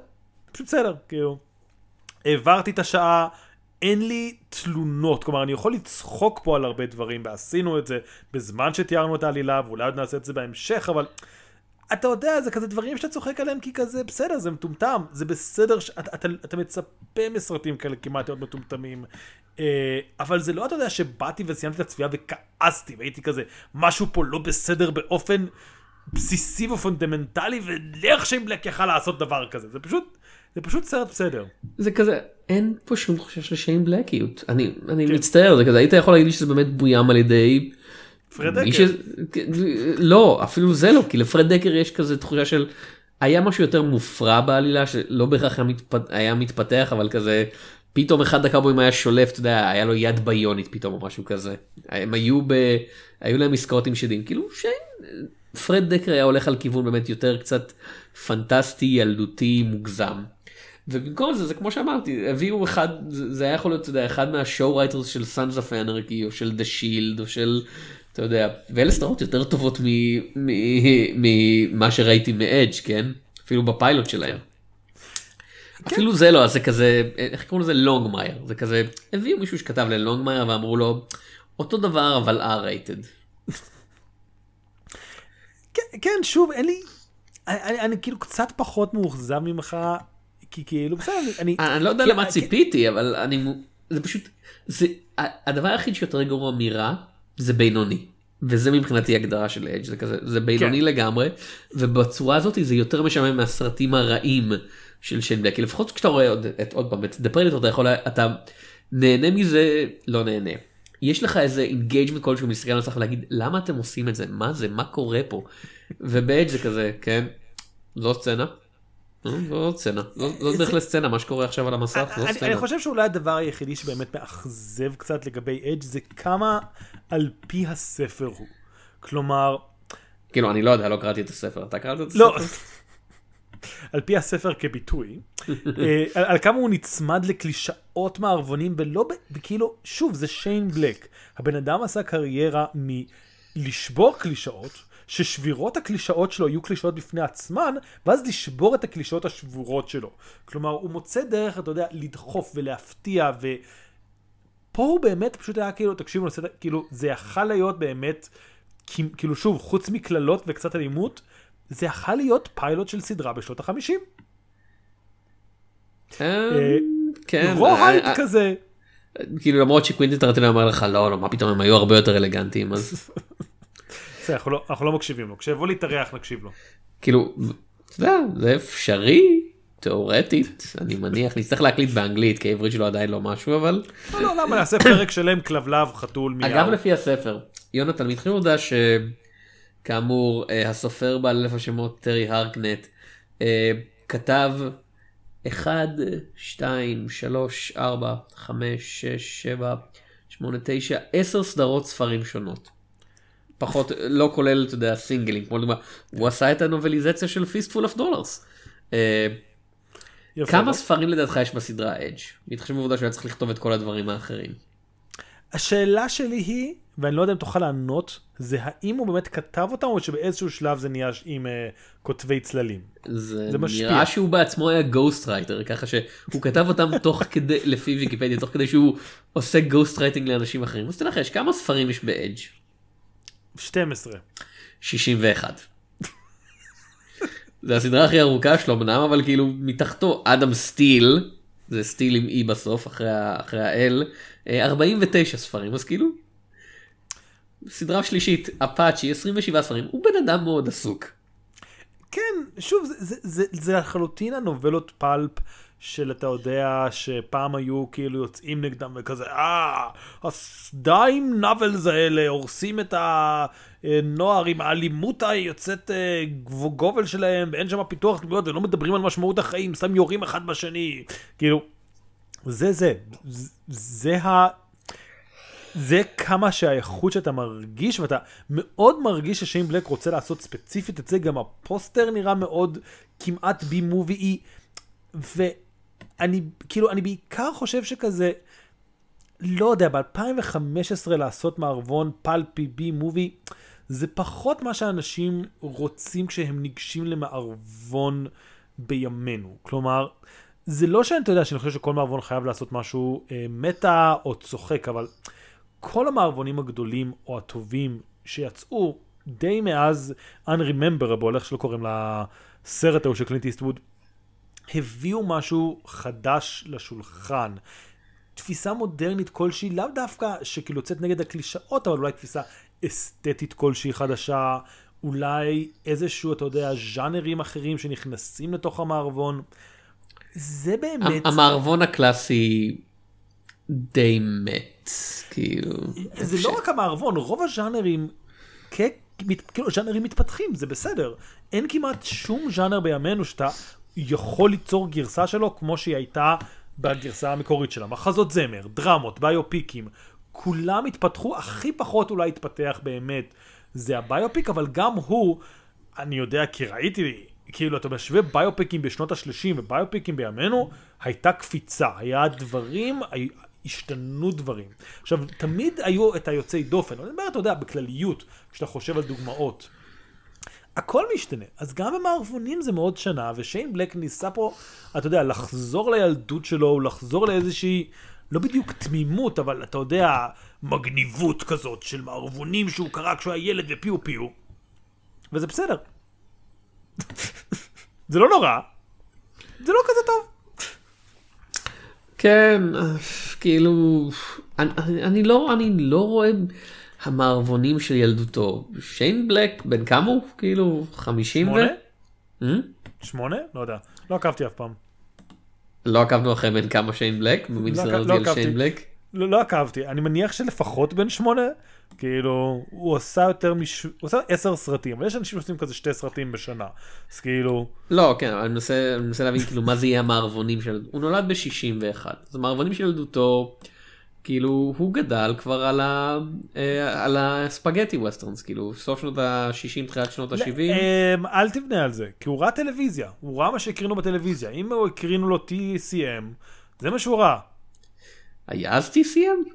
פשוט בסדר, כאילו. העברתי את השעה, אין לי תלונות, כלומר אני יכול לצחוק פה על הרבה דברים, ועשינו את זה בזמן שתיארנו את העלילה, ואולי עוד נעשה את זה בהמשך, אבל אתה יודע, זה כזה דברים שאתה צוחק עליהם כי כזה בסדר, זה מטומטם, זה בסדר, ש... אתה, אתה, מצפה מסרטים כאלה כמעט להיות מטומטמים, אה, אבל זה לא, אתה יודע, שבאתי וסיימתי את הצפייה וכעסתי, והייתי כזה, משהו פה לא בסדר באופן בסיסי ופונדמנטלי, ואיך ששיין בלק יכל לעשות דבר כזה, זה פשוט, זה פשוט סרט בסדר. זה כזה אין פה שום תחושה של שיין בלקיות אני אני מצטער זה כזה היית יכול להגיד לי שזה באמת בוים על ידי. פרד דקר. ש... לא אפילו זה לא כי לפרד דקר יש כזה תחושה של היה משהו יותר מופרע בעלילה שלא בהכרח היה, מתפ... היה מתפתח אבל כזה פתאום אחד הקאבויים היה שולף אתה יודע היה לו יד ביונית פתאום או משהו כזה הם היו ב... היו להם עסקאות עם שדים כאילו שיין פרד דקר היה הולך על כיוון באמת יותר קצת פנטסטי ילדותי מוגזם. ובמקום זה זה כמו שאמרתי הביאו אחד זה היה יכול להיות אתה יודע, אחד מה show writers של Sons of Anarchy או של The Shield או של אתה יודע ואלה סדרות יותר טובות ממה שראיתי מ Edge כן אפילו בפיילוט שלהם. אפילו זה לא אז זה כזה איך קוראים לזה לונגמייר זה כזה הביאו מישהו שכתב ללונגמייר ואמרו לו אותו דבר אבל R-rated. כן, כן, שוב, אין לי... אני, אני, אני כאילו קצת פחות מאוכזב ממך, כי כאילו, בסדר, אני... אני אני לא יודע למה ציפיתי, אבל אני... זה פשוט... זה... הדבר היחיד שיותר גרוע מרע, זה בינוני. וזה מבחינתי הגדרה של אדג' זה כזה, זה בינוני כן. לגמרי, ובצורה הזאת זה יותר משעמם מהסרטים הרעים של שיין כי לפחות כשאתה רואה עוד, את, עוד פעם את The Predator, אתה יכול, אתה נהנה מזה, לא נהנה. יש לך איזה engagement כלשהו מסתכל על המסך ולהגיד למה אתם עושים את זה, מה זה, מה קורה פה, וב Edge זה כזה, כן, זו סצנה. אה, זו סצנה, זו זו דרך לסצנה, מה שקורה עכשיו על המסך, זו אני, אני סצנה. חושב שאולי הדבר היחידי שבאמת מאכזב קצת לגבי Edge זה כמה על פי הספר הוא. כלומר, כאילו אני לא יודע, לא קראתי את הספר, אתה קראת את הספר? לא, על פי הספר כביטוי, אה, על, על כמה הוא נצמד לקלישאות מערבונים ולא, כאילו, שוב, זה שיין בלק. הבן אדם עשה קריירה מלשבור קלישאות, ששבירות הקלישאות שלו יהיו קלישאות בפני עצמן, ואז לשבור את הקלישאות השבורות שלו. כלומר, הוא מוצא דרך, אתה יודע, לדחוף ולהפתיע, ו... פה הוא באמת פשוט היה כאילו, תקשיבו, נושא, כאילו, זה יכל להיות באמת, כאילו שוב, חוץ מקללות וקצת אלימות, זה יכל להיות פיילוט של סדרה בשנות החמישים. אה, כן, רוהייט אה, אה, כזה. כאילו למרות שקווינטין טרנטינו אמר לך לא לא מה פתאום הם היו הרבה יותר אלגנטיים אז אנחנו לא- אנחנו לא מקשיבים לו. כשיבוא להתארח נקשיב לו. כאילו אתה יודע, זה אפשרי תאורטית אני מניח נצטרך להקליט באנגלית כי העברית שלו עדיין לא משהו אבל לא, לא, למה נעשה פרק שלם כלבלב, חתול, מיהו. אגב לפי הספר יונתן מתחיל לדעת שכאמור אה, הסופר בעל אלף השמות טרי הרקנט אה, כתב 1 2 3 4 5 6 7 8 9 10 סדרות ספרים שונות. פחות לא כולל אתה יודע סינגלים כמו לדוגמה הוא עשה את הנובליזציה של Fistful of Dollars. כמה לא? ספרים לדעתך יש בסדרה Edge? בהתחשב בעובדה שהוא היה צריך לכתוב את כל הדברים האחרים. השאלה שלי היא, ואני לא יודע אם תוכל לענות, זה האם הוא באמת כתב אותם, או שבאיזשהו שלב זה נהיה עם אה, כותבי צללים. זה, זה משפיע. נראה שהוא בעצמו היה ghostwriter ככה שהוא כתב אותם תוך כדי לפי ויקיפדיה תוך כדי שהוא עושה ghostwriting לאנשים אחרים אז תנחש כמה ספרים יש ב Edge 12. 61. זה הסדרה הכי ארוכה שלו אמנם אבל כאילו מתחתו אדם סטיל זה סטיל עם אי בסוף אחרי, אחרי האל אה, 49 ספרים אז כאילו. סדרה שלישית אפאצ'י 27 ספרים הוא בן אדם מאוד עסוק. כן, שוב, זה, זה, זה, זה לחלוטין הנובלות פלפ של אתה יודע שפעם היו כאילו יוצאים נגדם וכזה, אה, אז די עם נאבלס האלה, הורסים את הנוער עם האלימות היוצאת אה, גובל שלהם, ואין שם פיתוח דמויות, ולא מדברים על משמעות החיים, סתם יורים אחד בשני, כאילו, זה זה, זה, זה ה... זה כמה שהאיכות שאתה מרגיש ואתה מאוד מרגיש ששיין בלק רוצה לעשות ספציפית את זה גם הפוסטר נראה מאוד כמעט בי מובי ואני כאילו אני בעיקר חושב שכזה לא יודע ב2015 לעשות מערבון פלפי בי מובי זה פחות מה שאנשים רוצים כשהם ניגשים למערבון בימינו. כלומר זה לא שאני אתה יודע שאני חושב שכל מערבון חייב לעשות משהו אה, מטה או צוחק אבל כל המערבונים הגדולים או הטובים שיצאו די מאז Unrememberable, איך שלא קוראים לסרט ההוא של קלינט איסטווד, הביאו משהו חדש לשולחן. תפיסה מודרנית כלשהי, לאו דווקא שכאילו יוצאת נגד הקלישאות, אבל אולי תפיסה אסתטית כלשהי חדשה, אולי איזשהו, אתה יודע, ז'אנרים אחרים שנכנסים לתוך המערבון. זה באמת... המערבון הקלאסי די מת כאילו זה לא רק המערבון, רוב הז'אנרים, כאילו ז'אנרים מתפתחים, זה בסדר. אין כמעט שום ז'אנר בימינו שאתה יכול ליצור גרסה שלו כמו שהיא הייתה בגרסה המקורית שלה. מחזות זמר, דרמות, ביופיקים, כולם התפתחו, הכי פחות אולי התפתח באמת זה הביופיק, אבל גם הוא, אני יודע כי ראיתי, כאילו אתה משווה ביופיקים בשנות ה-30 וביופיקים בימינו, הייתה קפיצה, היה דברים, השתנו דברים. עכשיו, תמיד היו את היוצאי דופן, אני אומר, אתה יודע, בכלליות, כשאתה חושב על דוגמאות. הכל משתנה, אז גם במערבונים זה מאוד שנה, ושיין בלק ניסה פה, אתה יודע, לחזור לילדות שלו, לחזור לאיזושהי, לא בדיוק תמימות, אבל אתה יודע, מגניבות כזאת של מערבונים שהוא קרא כשהוא היה ילד ופיו פיו, וזה בסדר. זה לא נורא. זה לא כזה טוב. כן, כאילו, אני, אני, אני לא, אני לא רואה המערבונים של ילדותו. שיין בלק, בן כמה הוא? כאילו, 50 ו... שמונה? Hmm? שמונה? לא יודע. לא עקבתי אף פעם. לא עקבנו אחרי בן כמה שיין בלק, במין לא על. שיין בלק. לא, לא עקבתי. אני מניח שלפחות בן שמונה. כאילו, הוא עשה יותר מש... הוא עשה עשר סרטים, אבל יש אנשים שעושים כזה שתי סרטים בשנה. אז כאילו, לא, כן, אבל אני מנסה, אני מנסה להבין כאילו מה זה יהיה המערבונים של... הוא נולד ב-61, אז המערבונים של ילדותו, כאילו, הוא גדל כבר על, ה... אה, על הספגטי ווסטרנס, כאילו, סוף שנות ה-60, תחילת שנות ה-70. אמ, אל תבנה על זה, כי הוא ראה טלוויזיה. הוא ראה מה שהקרינו בטלוויזיה. אם הוא הקרינו לו TCM, זה מה שהוא ראה. היה אז TCM?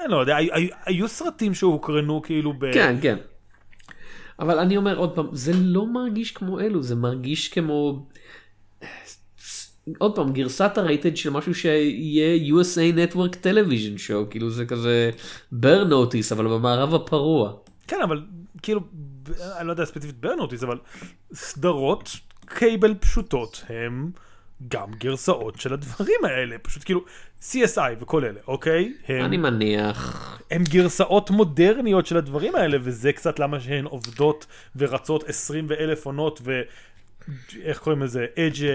אני לא יודע, היו, היו, היו סרטים שהוקרנו כאילו ב... כן, כן. אבל אני אומר עוד פעם, זה לא מרגיש כמו אלו, זה מרגיש כמו... עוד פעם, גרסת הרייטד של משהו שיהיה USA Network Television Show, כאילו זה כזה בר נוטיס, אבל במערב הפרוע. כן, אבל כאילו, אני לא יודע ספציפית ברנוטיס, אבל סדרות קייבל פשוטות הם גם גרסאות של הדברים האלה. פשוט כאילו, CSI וכל אלה, אוקיי? הם, אני מניח, הם גרסאות מודרניות של הדברים האלה, וזה קצת למה שהן עובדות ורצות 20 ואלף עונות, ו... איך קוראים לזה? Edge אה,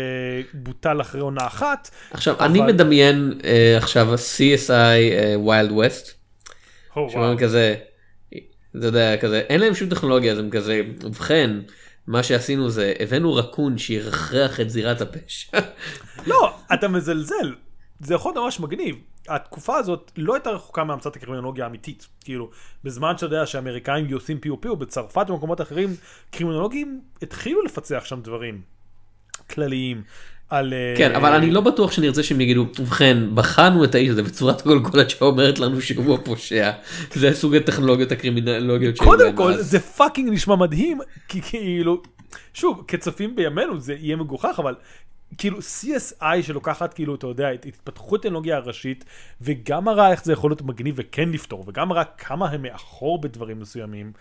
בוטל אחרי עונה אחת. עכשיו אבל- אני מדמיין אה, עכשיו CSI Wild West, שאומרים. כזה, אתה יודע, כזה, אין להם שום טכנולוגיה, אז הם כזה, ובכן, מה שעשינו זה, הבאנו רקון שירחרח את זירת הפשע. לא, אתה מזלזל. זה יכול להיות ממש מגניב. התקופה הזאת לא הייתה רחוקה מהמצאת הקרימינולוגיה האמיתית. כאילו, בזמן שאתה יודע שהאמריקאים עושים pew pew, בצרפת ובמקומות אחרים, קרימינולוגים התחילו לפצח שם דברים כלליים. על... אה, כן, אבל אני לא בטוח שנרצה שהם יגידו, ובכן, בחנו את האיש הזה בצורת גולגולת שאומרת לנו שהוא הפושע. זה סוג הטכנולוגיות הקרימינולוגיות שהיו קודם כל, אז. זה פאקינג נשמע מדהים, כי כאילו, שוב, כצופים בימינו זה יהיה מגוחך, אבל כאילו CSI שלוקחת כאילו, אתה יודע, את התפתחות הטכנולוגיה הראשית, וגם מראה איך זה יכול להיות מגניב וכן לפתור, וגם מראה כמה הם מאחור בדברים מסוימים,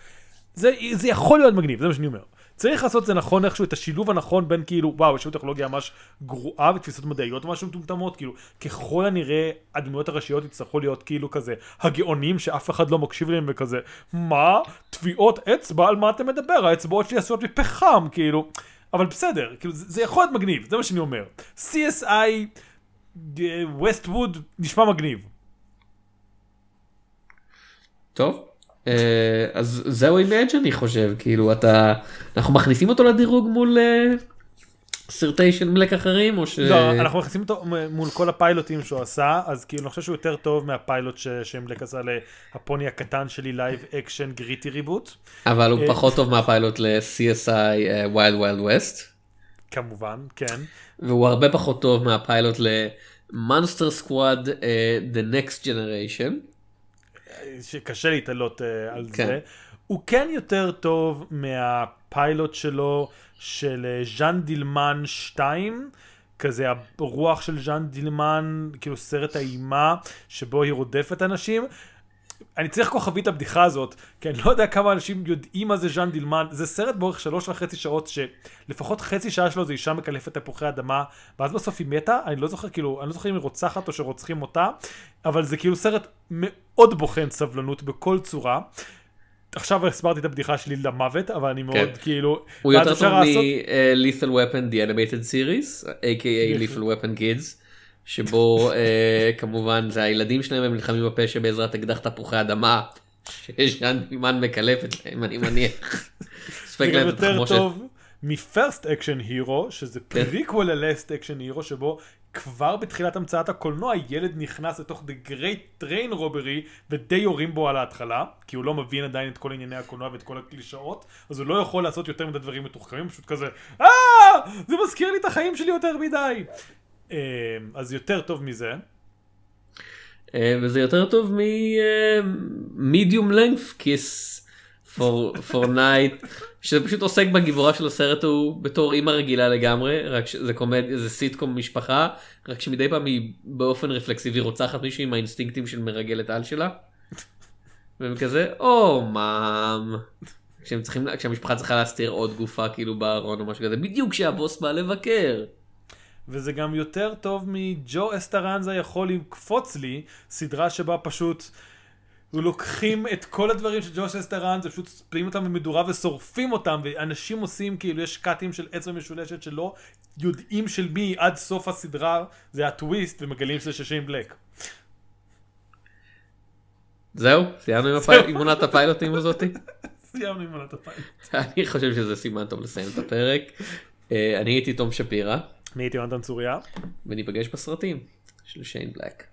זה, זה יכול להיות מגניב, זה מה שאני אומר. צריך לעשות את זה נכון איכשהו, את השילוב הנכון בין כאילו, וואו, יש לנו טכנולוגיה ממש גרועה ותפיסות מדעיות משהו מטומטמות, כאילו, ככל הנראה הדמויות הראשיות יצטרכו להיות כאילו כזה, הגאונים שאף אחד לא מקשיב להם וכזה, מה? טביעות אצבע? על מה אתה מדבר? האצבעות שלי עשויות מפחם, כאילו. אבל בסדר, כאילו, זה, זה יכול להיות מגניב, זה מה שאני אומר. CSI, ווסטווד, נשמע מגניב. טוב. אה, אז זהו עם אני חושב, כאילו אתה, אנחנו מכניסים אותו לדירוג מול אה, סרטי שיין בלק אחרים, או ש... לא, אנחנו מכניסים אותו מול כל הפיילוטים שהוא עשה, אז כאילו אני חושב שהוא יותר טוב מהפיילוט שמלק עשה להפוני הקטן שלי live action gritty reboot, אבל הוא אה, פחות טוב מהפיילוט ל-CSI Wild Wild West, כמובן, כן. והוא הרבה פחות טוב מהפיילוט ל-Monster Squad אה, The Next Generation. שקשה להתעלות על כן. זה. הוא כן יותר טוב מהפיילוט שלו של אה, ז'אן דילמן 2, כזה הרוח של ז'אן דילמן, כאילו סרט האימה שבו היא רודפת אנשים. אני צריך כוכבית הבדיחה הזאת, כי אני לא יודע כמה אנשים יודעים מה זה ז'אן דילמן. זה סרט באורך שלוש וחצי שעות, שלפחות חצי שעה שלו זה אישה מקלפת תפוחי אדמה, ואז בסוף היא מתה, אני לא זוכר כאילו, אני לא זוכר אם היא רוצחת או שרוצחים אותה, אבל זה כאילו סרט מאוד בוחן סבלנות בכל צורה. עכשיו הסברתי את הבדיחה שלי למוות, אבל אני מאוד כן. כאילו... הוא יותר טוב לעשות- מ-Lethal Weapon The Animated Series, a.k.a. Lethal Weapon Kids, שבו אה, כמובן זה הילדים שלהם הם נלחמים בפשע בעזרת אקדח תפוחי אדמה, שז'אן דימן מקלפת להם אני מניח. ספק להם את התחמושת. מ- First Action Hero, שזה. פריקוול ל- Last Action Hero, שבו כבר בתחילת המצאת הקולנוע ילד נכנס לתוך The Great Train Robbery ודי יורים בו על ההתחלה, כי הוא לא מבין עדיין את כל ענייני הקולנוע ואת כל הקלישאות, אז הוא לא יכול לעשות יותר מדי דברים מתוחכמים, פשוט כזה, אה, זה מזכיר לי את החיים שלי יותר מדי. אה, אז יותר טוב מזה. אה, וזה יותר טוב מ-medium length kiss for, for night, שזה פשוט עוסק בגיבורה של הסרט הוא בתור אימא רגילה לגמרי, רק שזה קומדיה, זה סיטקום משפחה, רק שמדי פעם היא באופן רפלקסיבי רוצחת מישהו עם האינסטינקטים של מרגלת על שלה. והם כזה, או מאם, כשהם צריכים, כשהמשפחה צריכה להסתיר עוד גופה כאילו בארון או משהו כזה, בדיוק כשהבוס בא לבקר. וזה גם יותר טוב מג'ו אסטרנזה יכול לקפוץ לי, סדרה שבה פשוט לוקחים את כל הדברים של ג'וש אסטרנזה, פשוט שמים אותם במדורה ושורפים אותם, ואנשים עושים כאילו יש קאטים של אצבע משולשת שלא יודעים של מי עד סוף הסדרה, זה הטוויסט, ומגלים שזה של שיין בלק. זהו, סיימנו עם עונת הפיילוטים הזאתי. סיימנו עם עונת הפיילוט. אני חושב שזה סימן טוב לסיים את הפרק. אה, אני הייתי תום שפירא, אני הייתי יונתן צוריה. וניפגש בסרטים של שיין בלק.